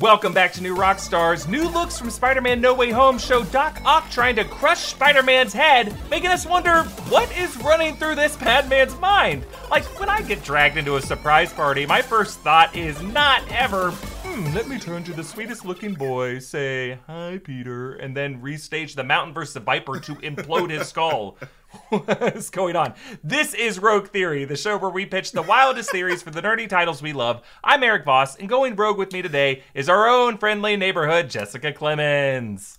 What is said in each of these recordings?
Welcome back to New Rock Stars. New looks from Spider Man No Way Home show Doc Ock trying to crush Spider Man's head, making us wonder what is running through this Batman's mind. Like, when I get dragged into a surprise party, my first thought is not ever, hmm, let me turn to the sweetest looking boy, say, hi, Peter, and then restage the Mountain versus the Viper to implode his skull. what's going on? This is Rogue Theory, the show where we pitch the wildest theories for the nerdy titles we love. I'm Eric Voss, and going rogue with me today is our own friendly neighborhood, Jessica Clemens.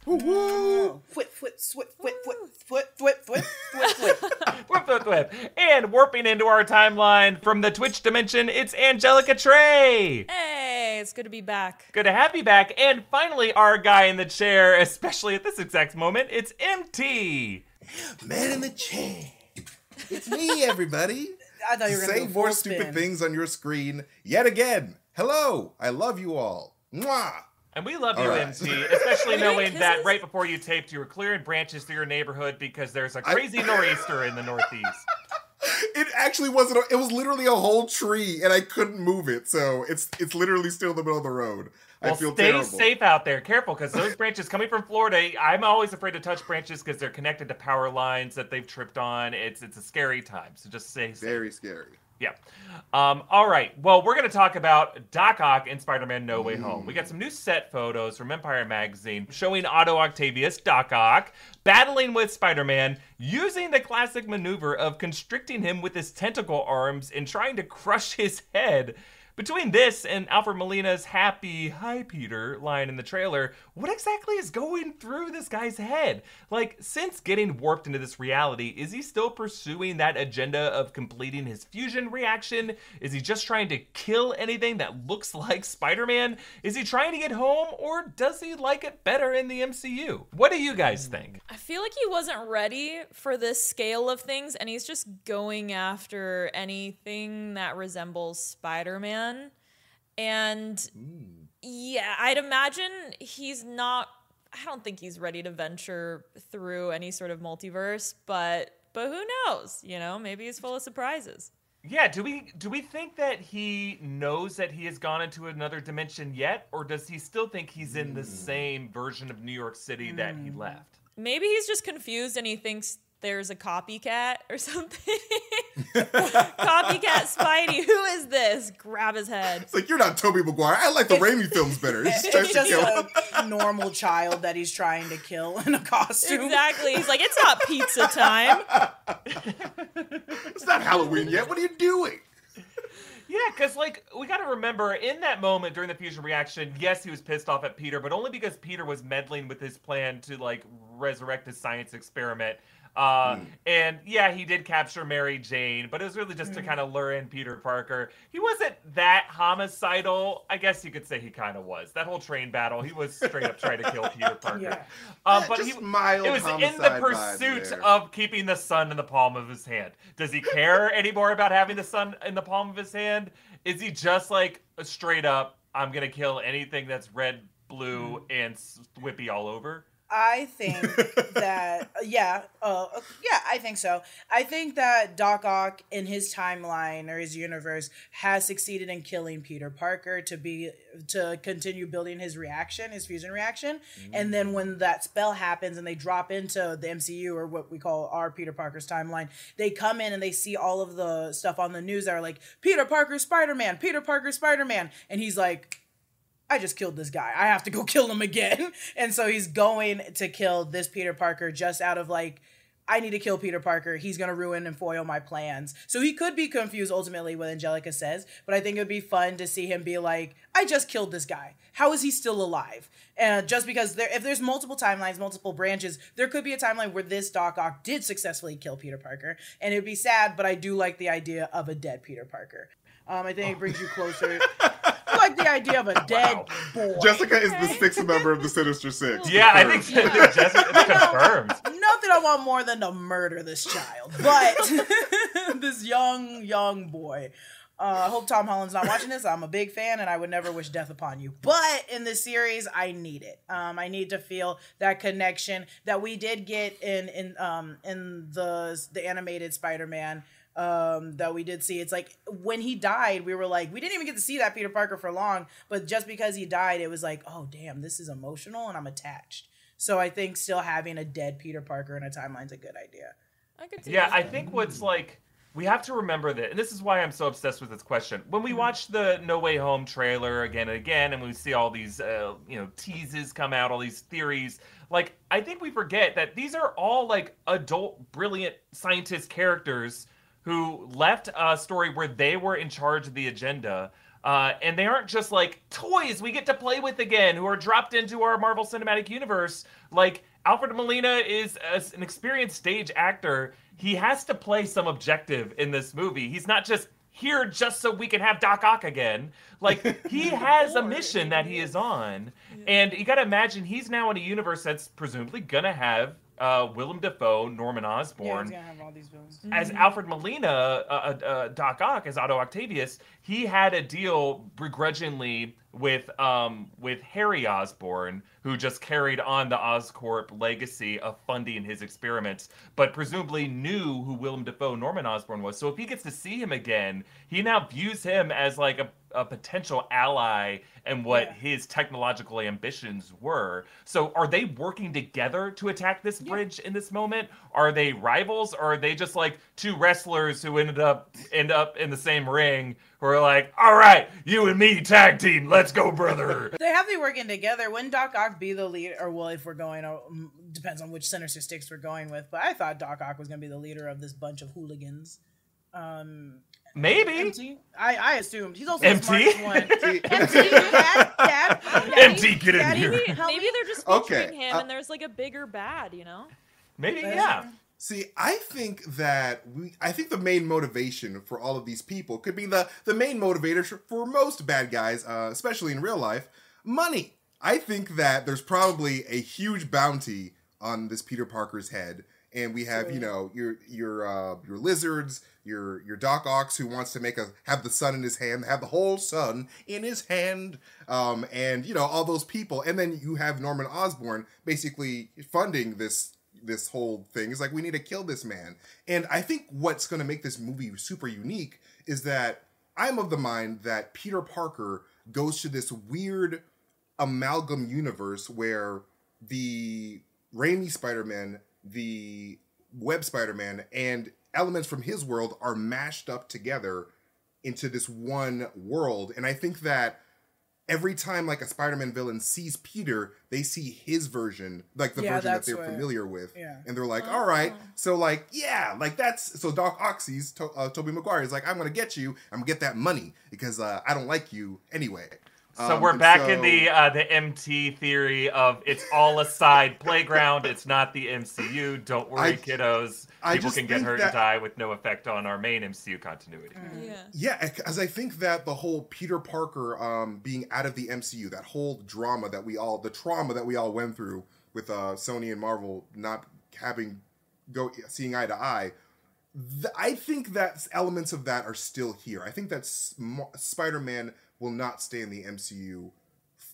And warping into our timeline from the Twitch dimension, it's Angelica Trey. Hey, it's good to be back. Good to have you back. And finally, our guy in the chair, especially at this exact moment, it's MT. Man in the chair. It's me, everybody. I thought you were To say to more stupid things on your screen yet again. Hello, I love you all. Mwah. And we love All you, right. MT, especially knowing that right before you taped, you were clearing branches through your neighborhood because there's a crazy nor'easter in the Northeast. It actually wasn't. A, it was literally a whole tree, and I couldn't move it. So it's it's literally still in the middle of the road. I Well, feel stay terrible. safe out there. Careful, because those branches coming from Florida, I'm always afraid to touch branches because they're connected to power lines that they've tripped on. It's it's a scary time, so just stay safe. Very scary. Yeah. Um, all right. Well, we're going to talk about Doc Ock in Spider Man No Way Home. We got some new set photos from Empire Magazine showing Otto Octavius, Doc Ock, battling with Spider Man, using the classic maneuver of constricting him with his tentacle arms and trying to crush his head. Between this and Alfred Molina's happy "Hi Peter" line in the trailer, what exactly is going through this guy's head? Like, since getting warped into this reality, is he still pursuing that agenda of completing his fusion reaction? Is he just trying to kill anything that looks like Spider-Man? Is he trying to get home, or does he like it better in the MCU? What do you guys hmm. think? I feel like he wasn't ready for this scale of things, and he's just going after anything that resembles Spider Man. And yeah, I'd imagine he's not. I don't think he's ready to venture through any sort of multiverse, but but who knows? You know, maybe he's full of surprises. Yeah, do we do we think that he knows that he has gone into another dimension yet, or does he still think he's in the hmm. same version of New York City that he hmm. left? Maybe he's just confused and he thinks there's a copycat or something. copycat Spidey, who is this? Grab his head. It's like you're not Tobey Maguire. I like the Raimi films better. He's trying It's to kill just a normal child that he's trying to kill in a costume. Exactly. He's like, it's not pizza time. It's not Halloween yet. What are you doing? Yeah, because like we got to remember in that moment during the fusion reaction, yes, he was pissed off at Peter, but only because Peter was meddling with his plan to like resurrect his science experiment. Uh, And yeah, he did capture Mary Jane, but it was really just to kind of lure in Peter Parker. He wasn't that homicidal. I guess you could say he kind of was. That whole train battle, he was straight up trying to kill Peter Parker. Yeah. Uh, but just he, mild it was in the pursuit of keeping the sun in the palm of his hand. Does he care anymore about having the sun in the palm of his hand? Is he just like a straight up, I'm gonna kill anything that's red, blue, and whippy all over? I think that uh, yeah, uh, uh, yeah, I think so. I think that Doc Ock in his timeline or his universe has succeeded in killing Peter Parker to be to continue building his reaction, his fusion reaction, and then mm. when that spell happens and they drop into the MCU or what we call our Peter Parker's timeline, they come in and they see all of the stuff on the news that are like Peter Parker Spider Man, Peter Parker Spider Man, and he's like. I just killed this guy. I have to go kill him again. And so he's going to kill this Peter Parker just out of like, I need to kill Peter Parker. He's going to ruin and foil my plans. So he could be confused ultimately what Angelica says, but I think it would be fun to see him be like, I just killed this guy. How is he still alive? And just because there, if there's multiple timelines, multiple branches, there could be a timeline where this Doc Ock did successfully kill Peter Parker. And it'd be sad, but I do like the idea of a dead Peter Parker. Um, I think it brings you closer. Like the idea of a dead boy. Jessica is the sixth member of the Sinister Six. Yeah, I think, Confirmed. I think Jessica it's confirmed. Nothing I want more than to murder this child, but this young, young boy. Uh, I hope Tom Holland's not watching this. I'm a big fan, and I would never wish death upon you. But in this series, I need it. Um, I need to feel that connection that we did get in in um in the the animated Spider-Man um, that we did see. It's like when he died, we were like, we didn't even get to see that Peter Parker for long, but just because he died, it was like, oh damn, this is emotional and I'm attached. So I think still having a dead Peter Parker in a timeline is a good idea. I could see Yeah, that. I think what's like we have to remember that, and this is why I'm so obsessed with this question. When we watch the No Way Home trailer again and again, and we see all these, uh, you know, teases come out, all these theories, like I think we forget that these are all like adult, brilliant scientist characters who left a story where they were in charge of the agenda. Uh, and they aren't just like toys we get to play with again, who are dropped into our Marvel Cinematic Universe. Like Alfred Molina is as an experienced stage actor. He has to play some objective in this movie. He's not just here just so we can have Doc Ock again. Like he has a mission that he is on, and you got to imagine he's now in a universe that's presumably gonna have uh, Willem Dafoe, Norman Yeah, Osborn, he's gonna have all these villains. as Alfred Molina, uh, uh, uh, Doc Ock as Otto Octavius, he had a deal begrudgingly with um, with Harry Osborn, who just carried on the Oscorp legacy of funding his experiments, but presumably knew who Willem Dafoe Norman Osborn was. So if he gets to see him again, he now views him as like a, a potential ally and what Yeah. his technological ambitions were. So are they working together to attack this bridge in this moment? Are they rivals or are they just like two wrestlers who ended up end up in the same ring who are like, "All right, you and me tag team, let's go, brother." They have to be working together. Wouldn't Doc Ock be the leader? Or well, if we're going, uh, mm, depends on which Sinister Six we're going with. But I thought Doc Ock was going to be the leader of this bunch of hooligans. Um, Maybe. MT? I, I assumed he's also MT? the one. MT, dad, dad, daddy, MT, get in daddy, here. Maybe, maybe they're just Okay, featuring him uh, and there's like a bigger bad, you know? Maybe That's yeah. See, I think that we I think the main motivation for all of these people could be the the main motivator for- for most bad guys, uh, especially in real life, money. I think that there's probably a huge bounty on this Peter Parker's head, and we have you know your your uh, your lizards, your your Doc Ocks who wants to make a have the sun in his hand, have the whole sun in his hand, um, and you know all those people, and then you have Norman Osborn basically funding this this whole thing is like we need to kill this man and i think what's going to make this movie super unique is that i'm of the mind that peter parker goes to this weird amalgam universe where the Raimi Spider-Man, the Web Spider-Man, and elements from his world are mashed up together into this one world. And I think that every time like a Spider-Man villain sees Peter, they see his version, like the Yeah, version that they're what- familiar with. yeah. And they're like, all right. Oh. So like, yeah, like that's so Doc Oxy's to, uh, Tobey Maguire is like, I'm gonna get you. I'm gonna get that money because uh, I don't like you anyway. So Um, we're and back so- in the uh, the MT theory of it's all a side playground. It's not the MCU. Don't worry, I- kiddos. I People can get hurt that- and die with no effect on our main MCU continuity. Yeah. Yeah, as I think that the whole Peter Parker um, being out of the MCU, that whole drama that we all, the trauma that we all went through with uh, Sony and Marvel not having go seeing eye to eye, th- I think that elements of that are still here. I think that Sm- Spider-Man will not stay in the MCU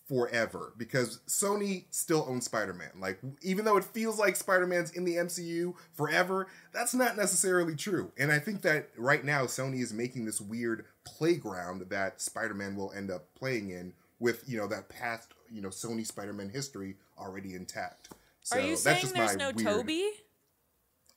forever because Sony still owns Spider-Man. Like even though it feels like Spider-Man's in the MCU forever, that's not necessarily true. And I think that right now Sony is making this weird playground that Spider-Man will end up playing in with, you know, that past, you know, Sony Spider-Man history already intact. So Are you that's saying just there's no weird- Tobey?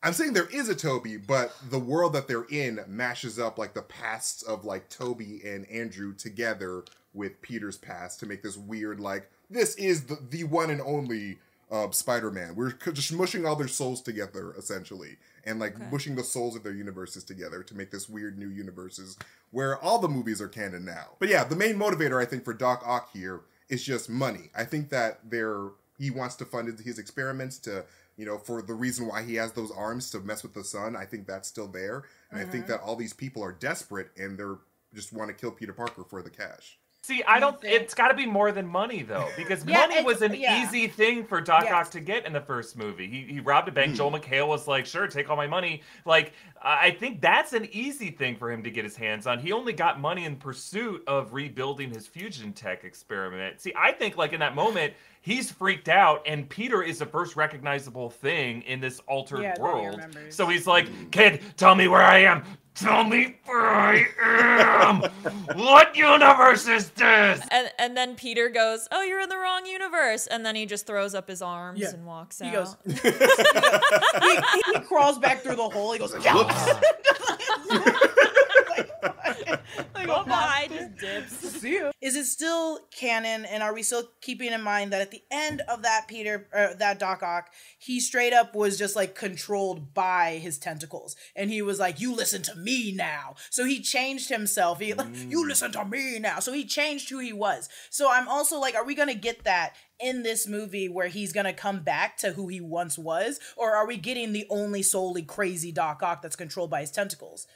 I'm saying there is a Tobey, but the world that they're in mashes up like the pasts of like Tobey and Andrew together with Peter's past to make this weird like this is the, the one and only uh, Spider-Man. We're just mushing all their souls together essentially, and like Okay. mushing the souls of their universes together to make this weird new universes where all the movies are canon now. But yeah, the main motivator I think for Doc Ock here is just money. I think that they're he wants to fund his experiments to you know for the reason why he has those arms to mess with the sun i think that's still there. And i think mm-hmm. that all these people are desperate and they're just want to kill peter parker for the cash See, I don't. It's got to be more than money, though, because Yeah, money was an yeah. easy thing for Doc Yes. Ock to get in the first movie. He he robbed a Hmm. bank. Joel McHale was like, "Sure, take all my money." Like, I I think that's an easy thing for him to get his hands on. He only got money in pursuit of rebuilding his fusion tech experiment. See, I think like in that moment. He's freaked out, and Peter is the first recognizable thing in this altered Yeah, world. So he's like, "Kid, tell me where I am. Tell me where I am. what universe is this? And and then Peter goes, "Oh, you're in the wrong universe," and then he just throws up his arms Yeah. and walks He out. goes. he, he crawls back through the hole. He goes. "Yeah." Like, Bye bye, just dips. See ya. Is it still canon, and are we still keeping in mind that at the end of that Peter, uh, that Doc Ock, he straight up was just like controlled by his tentacles, and he was like, "You listen to me now." So he changed himself. He like, "You listen to me now." So he changed who he was. So I'm also like, are we gonna get that? In this movie, where he's gonna come back to who he once was, or are we getting the only solely crazy Doc Ock that's controlled by his tentacles?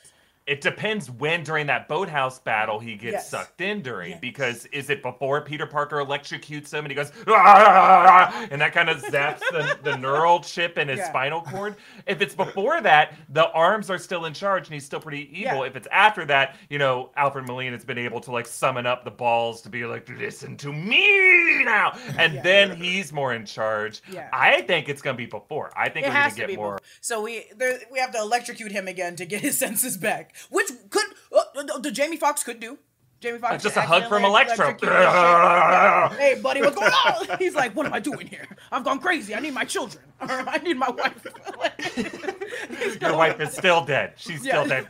It depends when during that boathouse battle he gets Yes. sucked in during. Yes. Because is it before Peter Parker electrocutes him and he goes, "Ah," and that kind of zaps the, the neural chip in his Yeah. spinal cord? If it's before that, the arms are still in charge and he's still pretty evil. Yeah. If it's after that, you know, Alfred Molina has been able to like summon up the balls to be like, listen to me now. And Yeah. then he's more in charge. Yeah. I think it's going to be before. I think It we're gonna to get more. before. So we there we have to electrocute him again to get his senses back, which could uh, the Jamie Foxx could do. Jamie Foxx Just a hug from Electro. electrocute the shit. hey, buddy, what's going on? He's like, what am I doing here? I've gone crazy. I need my children. I need my wife. Your wife is still dead. She's Yeah. still dead.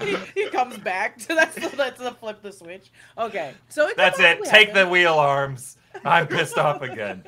He, he comes back. So that's the, that's the flip the switch. Okay, so it That's it. Take the wheel arms. I'm pissed off again.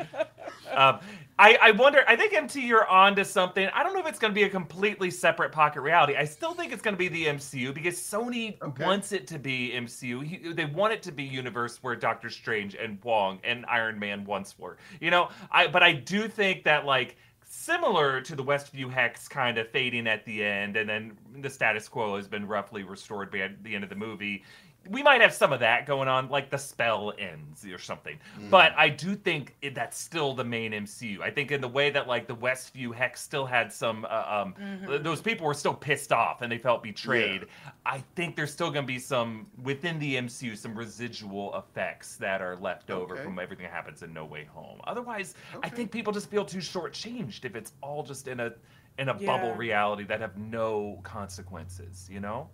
Um, I, I wonder. I think MT, you're on to something. I don't know if it's going to be a completely separate pocket reality. I still think it's going to be the MCU because Sony Okay. wants it to be MCU. He, they want it to be universe where Doctor Strange and Wong and Iron Man once were. You know, I but I do think that like similar to the Westview hex kind of fading at the end, and then the status quo has been roughly restored by the end of the movie. We might have some of that going on, like the spell ends or something. But I do think it, that's still the main MCU. I think in the way that like the Westview hex still had some, uh, um, those people were still pissed off and they felt betrayed. I think there's still going to be some within the MCU, some residual effects that are left over Okay. from everything that happens in No Way Home. Otherwise, I think people just feel too shortchanged if it's all just in a in a bubble reality that have no consequences. You know?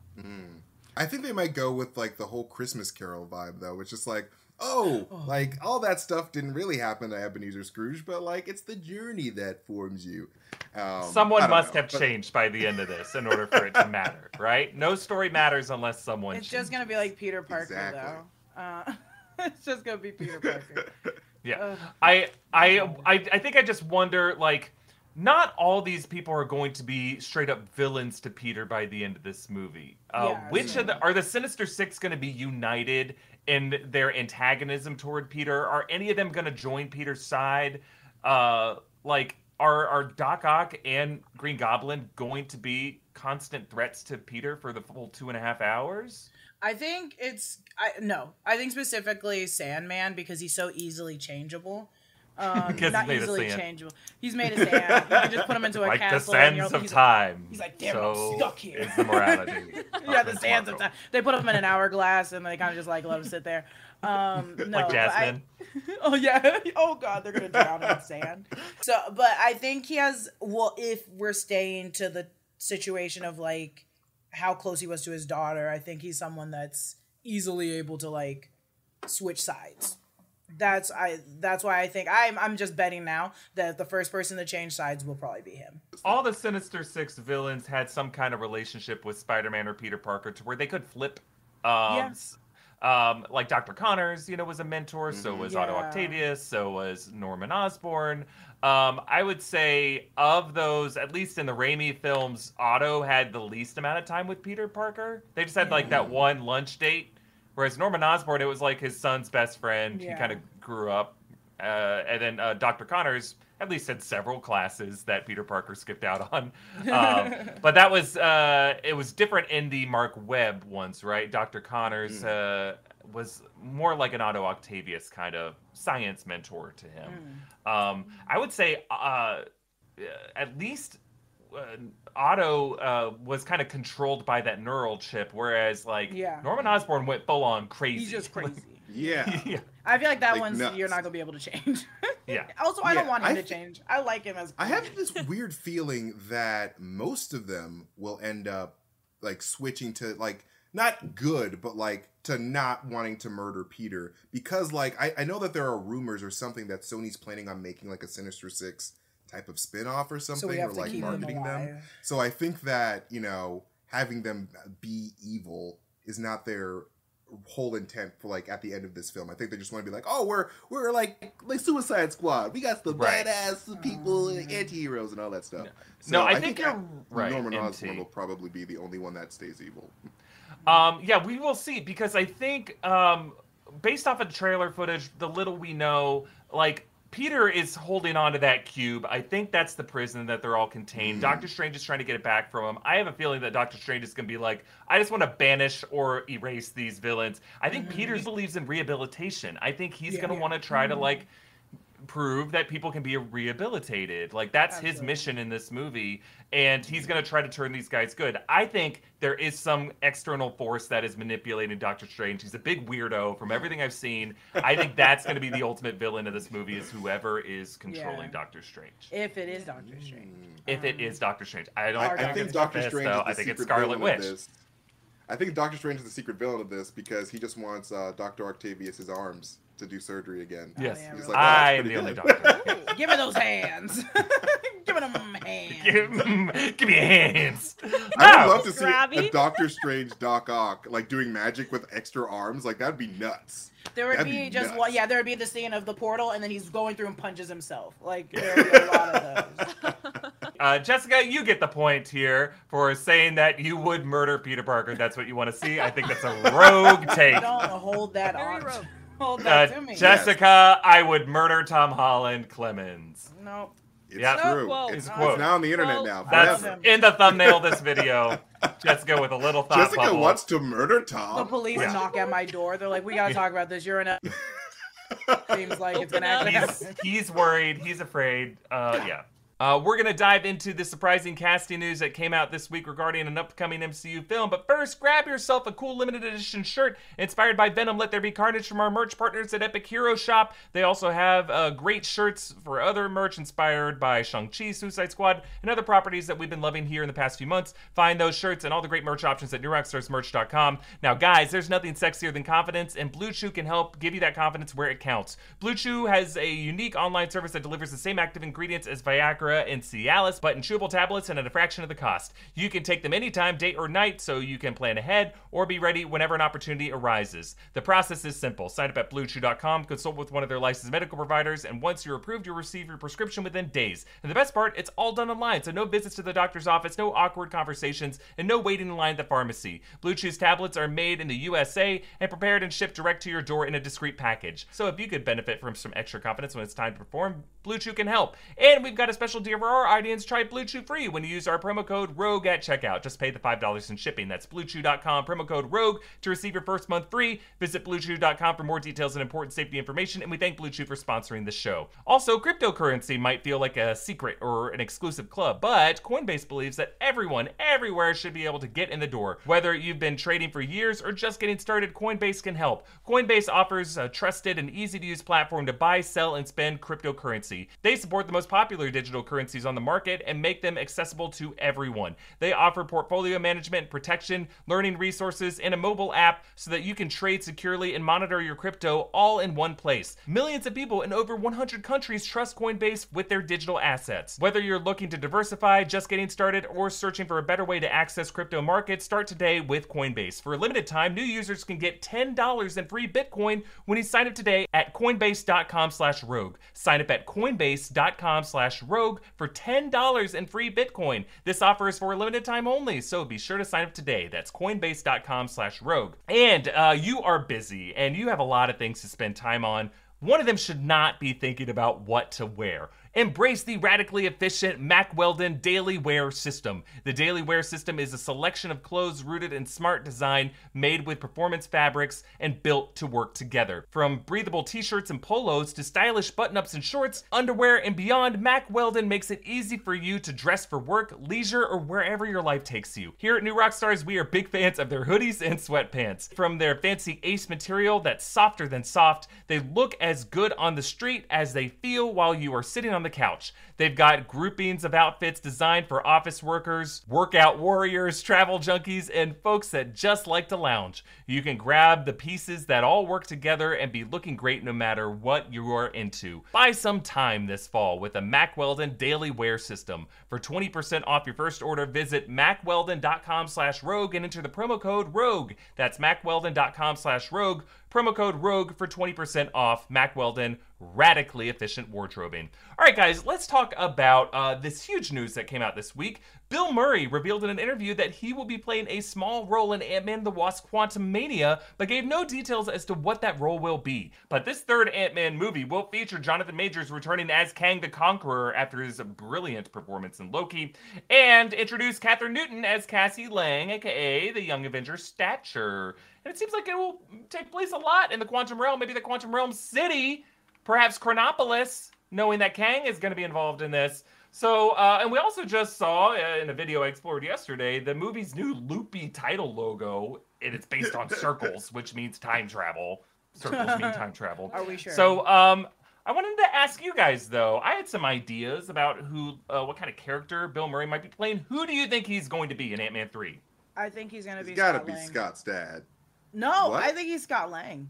I think they might go with like the whole Christmas Carol vibe though, which is like, oh, like all that stuff didn't really happen to Ebenezer Scrooge, but like it's the journey that forms you. Um, Someone must know, have but- changed by the end of this in order for it to matter, right? No story matters unless someone. It's just gonna be like Peter Parker Exactly. though. Uh, it's just gonna be Peter Parker. Yeah, Ugh. I, I, I, I think I just wonder like. Not all these people are going to be straight up villains to Peter by the end of this movie. Uh, Yeah, which yeah. of the are the Sinister Six going to be united in their antagonism toward Peter? Are any of them going to join Peter's side? Uh, like, are are Doc Ock and Green Goblin going to be constant threats to Peter for the full two and a half hours? I think it's I no. I think specifically Sandman because he's so easily changeable. Um, not easily changeable. He's made of sand. You can just put him into a like the castle. and sands you're- of he's- time. he's like, "Damn it, I'm so stuck here." It's the morality? Yeah, the sands of time. They put him in an hourglass and they kind of just like let him sit there. Um, no, like but I- Jasmine. oh yeah. Oh god, they're gonna drown in sand. So, but I think he has. Well, if we're staying to the situation of like how close he was to his daughter, I think he's someone that's easily able to like switch sides. That's I. That's why I think I'm. I'm just betting now that the first person to change sides will probably be him. all the Sinister Six villains had some kind of relationship with Spider-Man or Peter Parker to where they could flip. Um, Yeah. s- um, like Dr. Connors, you know, was a mentor. So Mhm. was Otto Octavius. So was Norman Osborn. Um, I would say of those, at least in the Raimi films, Otto had the least amount of time with Peter Parker. They just had like that one lunch date. Whereas Norman Osborn, it was like his son's best friend. He kind of grew up. Uh, and then uh, Dr. Connors at least had several classes that Peter Parker skipped out on. Um, but that was uh, it was different in the Mark Webb ones, right? Dr. Connors uh, was more like an Otto Octavius kind of science mentor to him. Um, I would say uh, at least Otto uh, was kind of controlled by that neural chip, whereas like Yeah. Norman Osborn went full on crazy. He's just crazy. Yeah. yeah. I feel like that Like one's nuts. you're not gonna be able to change. Yeah. Also, I don't want him I to thi- change. I like him as. I have this weird feeling that most of them will end up like switching to like not good, but like to not wanting to murder Peter because like I, I know that there are rumors or something that Sony's planning on making like a Sinister Six type of spin-off or something so or like marketing them. alive. So I think that, you know, having them be evil is not their whole intent for like at the end of this film. I think they just want to be like, oh, we're we're like like Suicide Squad. We got the Right. badass people, anti-heroes and all that stuff. No, So I think you're uh, right, Norman Osborn will probably be the only one that stays evil. Um, yeah, we will see because I think um, based off of the trailer footage, the little we know, like Peter is holding on to that cube. I think that's the prison that they're all contained. Hmm. Doctor Strange is trying to get it back from him. I have a feeling that Doctor Strange is going to be like, I just want to banish or erase these villains. I think hmm. Peter believes in rehabilitation. I think he's Yeah. going to want to try to hmm. like prove that people can be rehabilitated. Like that's his mission in this movie and he's going to try to turn these guys good. I think there is some external force that is manipulating Doctor Strange. He's a big weirdo from everything I've seen. I think that's going to be the ultimate villain of this movie is whoever is controlling Yeah. Doctor Strange. If it is Doctor Strange. If it is Doctor Strange. I don't I- I I, think, think it's Doctor this, Strange though. is the I think it's secret Scarlet villain Witch. of this. I think Doctor Strange is the secret villain of this because he just wants uh, Doctor Octavius's arms to do surgery again. Yes. yeah, He's really. like, "Oh, I am pretty the only doctor. Give me those hands. Give me them hands. give, give me your hands. I would love to see a Doctor Strange Doc Ock like doing magic with extra arms. Like that'd be nuts. There would That'd be, be just nuts. one. Yeah, there would be the scene of the portal, and then he's going through and punches himself. Like there would be a lot of those. Uh, Jessica, you get the point here for saying that you would murder Peter Parker. That's what you want to see. I think that's a rogue take. I don't hold that Very on. rogue. Hold Uh, that to me. Jessica, I would murder Tom Holland Clemens. No. It's Yeah. true. Quote. It's, It's a quote. it's now on the internet Quote. now. That's forever. him. in the thumbnail of this video. Jessica with a little thought Jessica bubble. wants to murder Tom. The police Yeah. knock at my door. They're like, "We gotta talk about this. You're in a." Seems like it's Open gonna up. he's, he's worried. He's afraid. Uh, yeah. Uh, we're going to dive into the surprising casting news that came out this week regarding an upcoming MCU film. But first, grab yourself a cool limited edition shirt inspired by Venom Let There Be Carnage from our merch partners at Epic Hero Shop. They also have uh, great shirts for other merch inspired by Shang-Chi, Suicide Squad, and other properties that we've been loving here in the past few months. Find those shirts and all the great merch options at newrockstarsmerch.com. Now, guys, there's nothing sexier than confidence, and Blue Chew can help give you that confidence where it counts. Blue Chew has a unique online service that delivers the same active ingredients as Viagra and Cialis, but in chewable tablets and at a fraction of the cost. You can take them anytime, day or night, so you can plan ahead or be ready whenever an opportunity arises. The process is simple. Sign up at bluechew.com, consult with one of their licensed medical providers, and once you're approved, you'll receive your prescription within days. And the best part, it's all done online, so no visits to the doctor's office, no awkward conversations, and no waiting in line at the pharmacy. Blue Chew's tablets are made in the USA and prepared and shipped direct to your door in a discreet package. So if you could benefit from some extra confidence when it's time to perform, Blue Chew can help. And we've got a special deal for our audience. Try Blue Chew free when you use our promo code ROGUE at checkout. Just pay the $5 in shipping. That's bluechew.com, promo code ROGUE to receive your first month free. Visit bluechew.com for more details and important safety information. And we thank Blue Chew for sponsoring the show. Also, cryptocurrency might feel like a secret or an exclusive club, but Coinbase believes that everyone, everywhere should be able to get in the door. Whether you've been trading for years or just getting started, Coinbase can help. Coinbase offers a trusted and easy to use platform to buy, sell, and spend cryptocurrency. They support the most popular digital currencies on the market and make them accessible to everyone. They offer portfolio management, protection, learning resources, and a mobile app so that you can trade securely and monitor your crypto all in one place. Millions of people in over 100 countries trust Coinbase with their digital assets. Whether you're looking to diversify, just getting started, or searching for a better way to access crypto markets, start today with Coinbase. For a limited time, new users can get $10 in free Bitcoin when you sign up today at coinbase.com slash rogue. Sign up at coinbase.com slash rogue for $10 in free Bitcoin. This offer is for a limited time only, so be sure to sign up today. That's coinbase.com slash rogue. And uh, you are busy and you have a lot of things to spend time on. One of them should not be thinking about what to wear. Embrace the radically efficient Mack Weldon Daily Wear System. The Daily Wear System is a selection of clothes rooted in smart design, made with performance fabrics, and built to work together. From breathable t shirts and polos to stylish button ups and shorts, underwear, and beyond, Mack Weldon makes it easy for you to dress for work, leisure, or wherever your life takes you. Here at New Rockstars, we are big fans of their hoodies and sweatpants. From their fancy ace material that's softer than soft, they look as good on the street as they feel while you are sitting on the couch. They've got groupings of outfits designed for office workers, workout warriors, travel junkies, and folks that just like to lounge. You can grab the pieces that all work together and be looking great no matter what you are into. Buy some time this fall with a Mack Weldon daily wear system. For 20% off your first order, visit mackweldon.com slash rogue and enter the promo code ROGUE. That's mackweldon.com slash rogue. Promo code ROGUE for 20% off Mack Weldon radically efficient wardrobing. All right, guys, let's talk about uh, this huge news that came out this week. Bill Murray revealed in an interview that he will be playing a small role in Ant Man the Wasp Quantumania, but gave no details as to what that role will be. But this third Ant Man movie will feature Jonathan Majors returning as Kang the Conqueror after his brilliant performance in Loki, and introduce Kathryn Newton as Cassie Lang, aka the Young Avenger Stature. And it seems like it will take place a lot in the Quantum Realm, maybe the Quantum Realm City, perhaps Chronopolis, knowing that Kang is going to be involved in this. So, uh, and we also just saw uh, in a video I explored yesterday the movie's new loopy title logo, and it's based on circles, which means time travel. Circles mean time travel. Are we sure? So, um, I wanted to ask you guys though. I had some ideas about who, uh, what kind of character Bill Murray might be playing. Who do you think he's going to be in Ant Man Three? I think he's gonna It's be. gotta be Scott's dad. No, What? I think he's Scott Lang.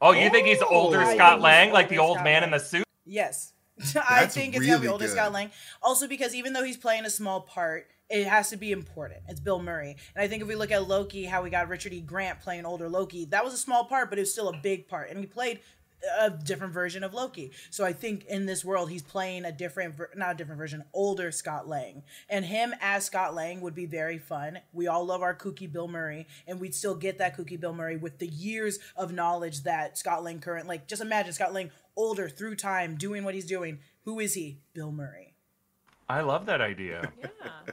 Oh, you think he's oh, older Oh. I Scott think Lang, he's like the older old Scott man in Lang. the suit? Yes. I That's think it's gonna be really older good. Scott Lang. Also because even though he's playing a small part, it has to be important. It's Bill Murray. And I think if we look at Loki, how we got Richard E. Grant playing older Loki, that was a small part, but it was still a big part. And he played a different version of Loki. So I think in this world he's playing a different not a different version, older Scott Lang. And him as Scott Lang would be very fun. We all love our kooky Bill Murray and we'd still get that kooky Bill Murray with the years of knowledge that Scott Lang current like just imagine Scott Lang older through time doing what he's doing. Who is he? Bill Murray. I love that idea. Yeah.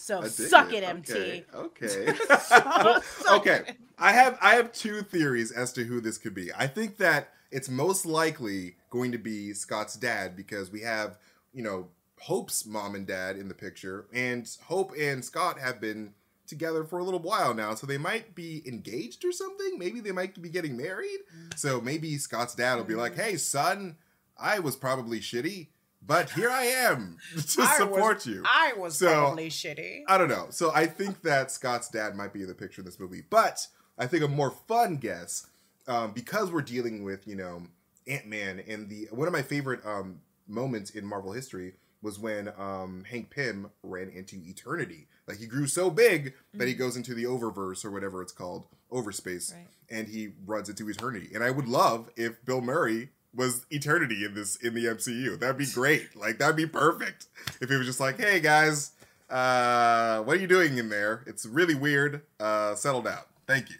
So suck it, MT. Okay. Okay. okay. I have I have two theories as to who this could be. I think that it's most likely going to be Scott's dad because we have, you know, Hope's mom and dad in the picture, and Hope and Scott have been together for a little while now, so they might be engaged or something. Maybe they might be getting married. So maybe Scott's dad will be like, "Hey, son, I was probably shitty, but here I am to I support was, you." I was So- probably shitty. I don't know. So I think that Scott's dad might be in the picture in this movie. But I think a more fun guess, um, because we're dealing with, you know, Ant Man and the one of my favorite um, moments in Marvel history was when um, Hank Pym ran into Eternity. Like he grew so big that he goes into the Oververse or whatever it's called, Overspace, Right. and he runs into Eternity. And I would love if Bill Murray was Eternity in this in the MCU. That'd be great. Like that'd be perfect. If he was just like, "Hey guys, uh, what are you doing in there? It's really weird. Uh, settle down. Thank you."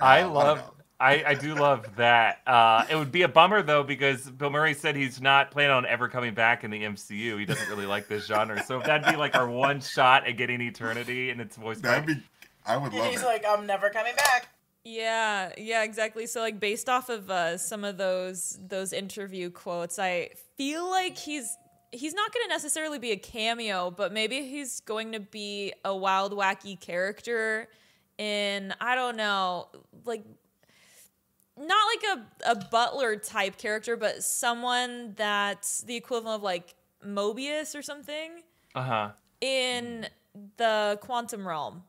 I Uh, don't love. know. I, I do love that. Uh, it would be a bummer though because Bill Murray said he's not planning on ever coming back in the MCU. He doesn't really like this genre. So if that'd be like our one shot at getting Eternity and it's voiced by That'd be. I would And love he's it. like, I'm never coming back. Yeah, yeah, exactly. So like based off of uh, some of those those interview quotes, I feel like he's he's not going to necessarily be a cameo, but maybe he's going to be a wild wacky character in I don't know, like not like a a butler type character, but someone that's the equivalent of like Mobius or something uh huh. in the quantum realm.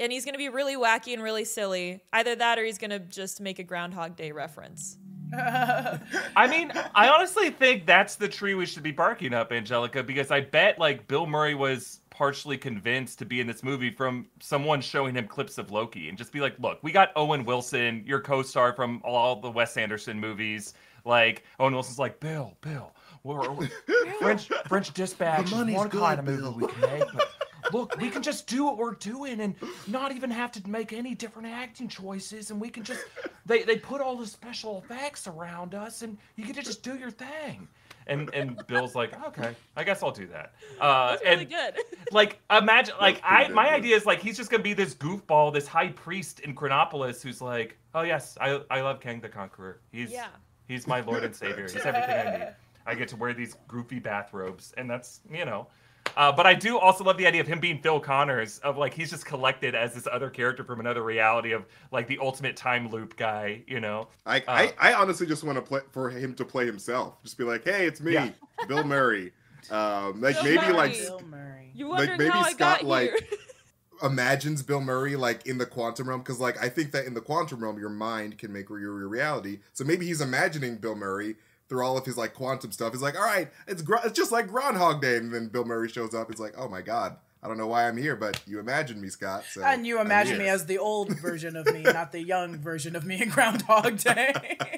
And he's going to be really wacky and really silly. Either that or he's going to just make a Groundhog Day reference. I mean, I honestly think that's the tree we should be barking up, Angelica, because I bet like Bill Murray was partially convinced to be in this movie from someone showing him clips of Loki and just be like, look, we got Owen Wilson, your co-star from all the Wes Anderson movies. Like Owen Wilson's like, Bill, Bill, we're, we're- French French Dispatch The is money's one kind of good, movie Bill." we can make, but look, we can just do what we're doing and not even have to make any different acting choices, and we can just they they put all the special effects around us, and you get to just do your thing. And and Bill's like, okay, I guess I'll do that. Uh, That's really and good. like imagine like I my idea is like he's just gonna be this goofball, this high priest in Chronopolis who's like, oh yes, I I love Kang the Conqueror. He's Yeah. he's my lord and savior. He's everything I need. I get to wear these goofy bathrobes, and that's you know. Uh, but I do also love the idea of him being Phil Connors, of like he's just collected as this other character from another reality of like the ultimate time loop guy, you know. I, Uh, I, I honestly just want to play for him to play himself. Just be like, hey, it's me, Yeah. Bill Murray. Um, like Bill maybe Murray. like Bill Murray. You Like, maybe how I Scott, got like, imagines Bill Murray like in the quantum realm because like I think that in the quantum realm your mind can make your, your reality. So maybe he's imagining Bill Murray through all of his like quantum stuff. He's like, all right, it's gro- it's just like Groundhog Day, and then Bill Murray shows up. He's like, oh my god, I don't know why I'm here, but you imagined me, Scott. So And you I'm imagine me as the old version of me, not the young version of me in Groundhog Day.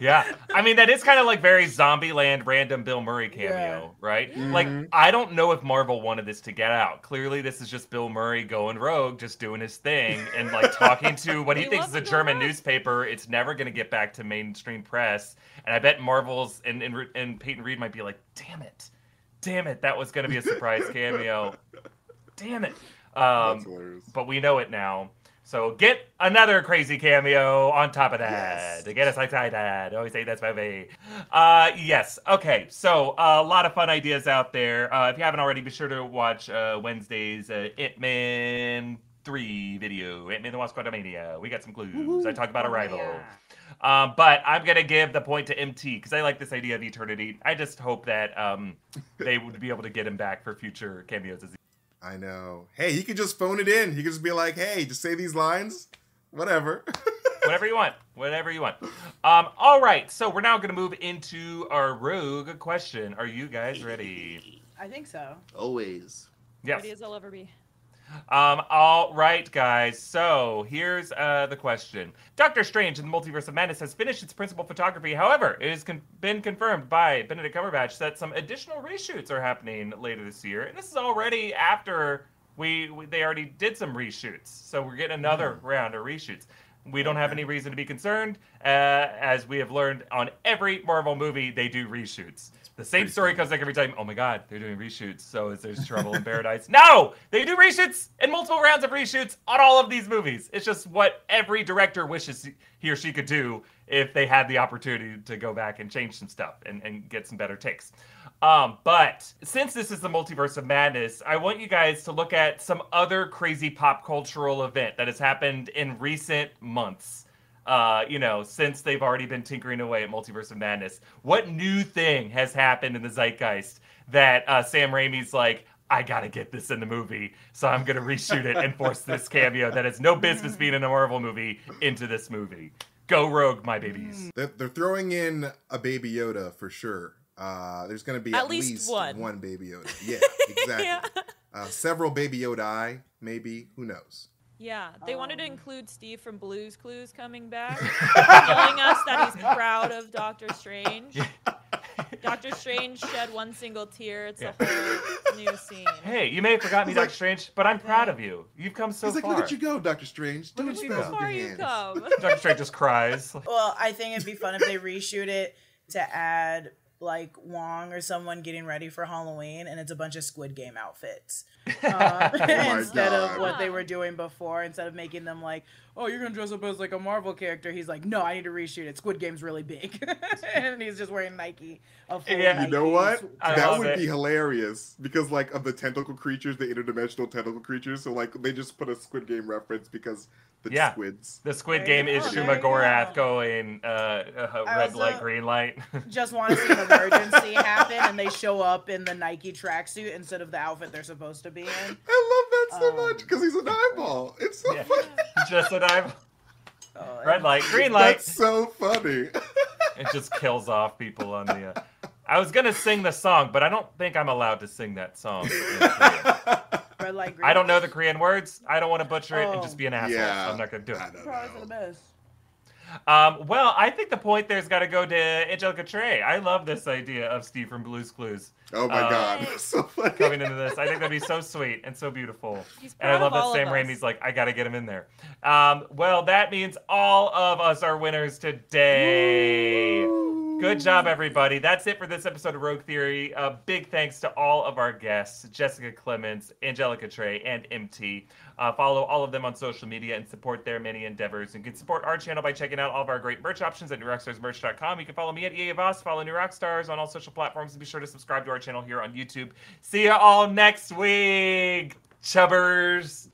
Yeah, I mean that is kind of like very Zombieland random Bill Murray cameo, Yeah. right? Mhm. Like I don't know if Marvel wanted this to get out. Clearly, this is just Bill Murray going rogue, just doing his thing, and like talking to what he They thinks is a German rogue. newspaper. It's never going to get back to mainstream press, and I bet Marvel's and and, and Peyton Reed might be like, "Damn it, damn it, that was going to be a surprise cameo, damn it." Um, but we know it now. So get another crazy cameo on top of that Yes. to get us excited. Always say that's movie. Uh, yes. Okay. So uh, a lot of fun ideas out there. Uh, if you haven't already, be sure to watch uh, Wednesday's uh, Ant Man three video. Ant Man the Wasp Quantumania. We got some clues. I talk about Arrival. Um, but I'm gonna give the point to MT because I like this idea of eternity. I just hope that um, they would be able to get him back for future cameos. As I know. Hey, he could just phone it in. He could just be like, hey, just say these lines. Whatever. whatever you want whatever you want um all right so we're now going to move into our rogue question are you guys ready I think so. Always. yes Ready as I'll ever be. Um all right guys. So here's uh the question. Doctor strange in the multiverse of madness has finished its principal photography. However it has con- been confirmed by benedict cumberbatch that some additional reshoots are happening later this year and this is already after we, we they already did some reshoots. So we're getting another round of reshoots. We don't have any reason to be concerned. Uh, as we have learned on every Marvel movie, they do reshoots. The same story comes like every time. Oh my God, they're doing reshoots. So is there's trouble in paradise? No, they do reshoots and multiple rounds of reshoots on all of these movies. It's just what every director wishes he or she could do if they had the opportunity to go back and change some stuff and, and get some better takes. Um, but since this is the multiverse of madness, I want you guys to look at some other crazy pop cultural event that has happened in recent months. Uh, you know, since they've already been tinkering away at Multiverse of Madness, what new thing has happened in the zeitgeist that uh, Sam Raimi's like, I gotta get this in the movie, so I'm gonna reshoot it and force this cameo that has no business being in a Marvel movie into this movie. Go rogue, my babies. They're, they're throwing in a Baby Yoda for sure. Uh, there's going to be At at, least least, one. Baby Yoda. Yeah, exactly. Yeah. uh, several Baby Yoda, maybe. Who knows? Yeah, they wanted to Um. include Steve from Blue's Clues coming back, telling us that he's proud of Doctor Strange. Doctor Strange shed one single tear. It's a whole new scene. Hey, you may have forgotten me, He's Doctor Strange, but I'm proud of you. You've come so He's like, far. look at you go, Doctor Strange. Look Doing at you spells go. with Far you come. Doctor Strange just cries. Well, I think it'd be fun if they reshoot it to add like Wong or someone getting ready for Halloween, and it's a bunch of Squid Game outfits um, my instead of what they were doing before. Instead of making them like, "Oh, you're gonna dress up as like a Marvel character," he's like, "No, I need to reshoot it. Squid Game's really big," and he's just wearing Nike. A full Yeah. You know what? I that would it. be hilarious because, like, of the tentacle creatures, the interdimensional tentacle creatures. So, like, they just put a Squid Game reference because the Yeah. squids. The Squid There Game is go, Shuma Gorath go. going uh, uh, red also- light, green light. just want to see an emergency happen, and they show up in the Nike tracksuit instead of the outfit they're supposed to be in. I love that so Um, much because he's an eyeball. It's so Yeah. funny. just an eye. Oh, Red light, green light. That's so funny. It just kills off people on the. Uh... I was gonna sing the song, but I don't think I'm allowed to sing that song. Red light, green light. I don't know the Korean words. I don't want to butcher it and Oh. just be an asshole. yeah, so I'm not gonna do it. I don't Probably for the know. best. Um, well, I think the point there's got to go to Angelica Trey. I love this idea of Steve from Blue's Clues. Oh my Uh, god, so funny. coming into this. I think that'd be so sweet and so beautiful. He's And I love of that of Sam. Raimi's like, I gotta get him in there. Um, well, that means all of us are winners today. Good job, everybody. That's it for this episode of Rogue Theory. A big thanks to all of our guests Jessica Clements, Angelica Trey, and MT. Uh, follow all of them on social media and support their many endeavors. And you can support our channel by checking out all of our great merch options at newrockstarsmerch.com. You can follow me at EA Voss, follow New Rockstars on all social platforms, and be sure to subscribe to our channel here on YouTube. See you all next week, chubbers.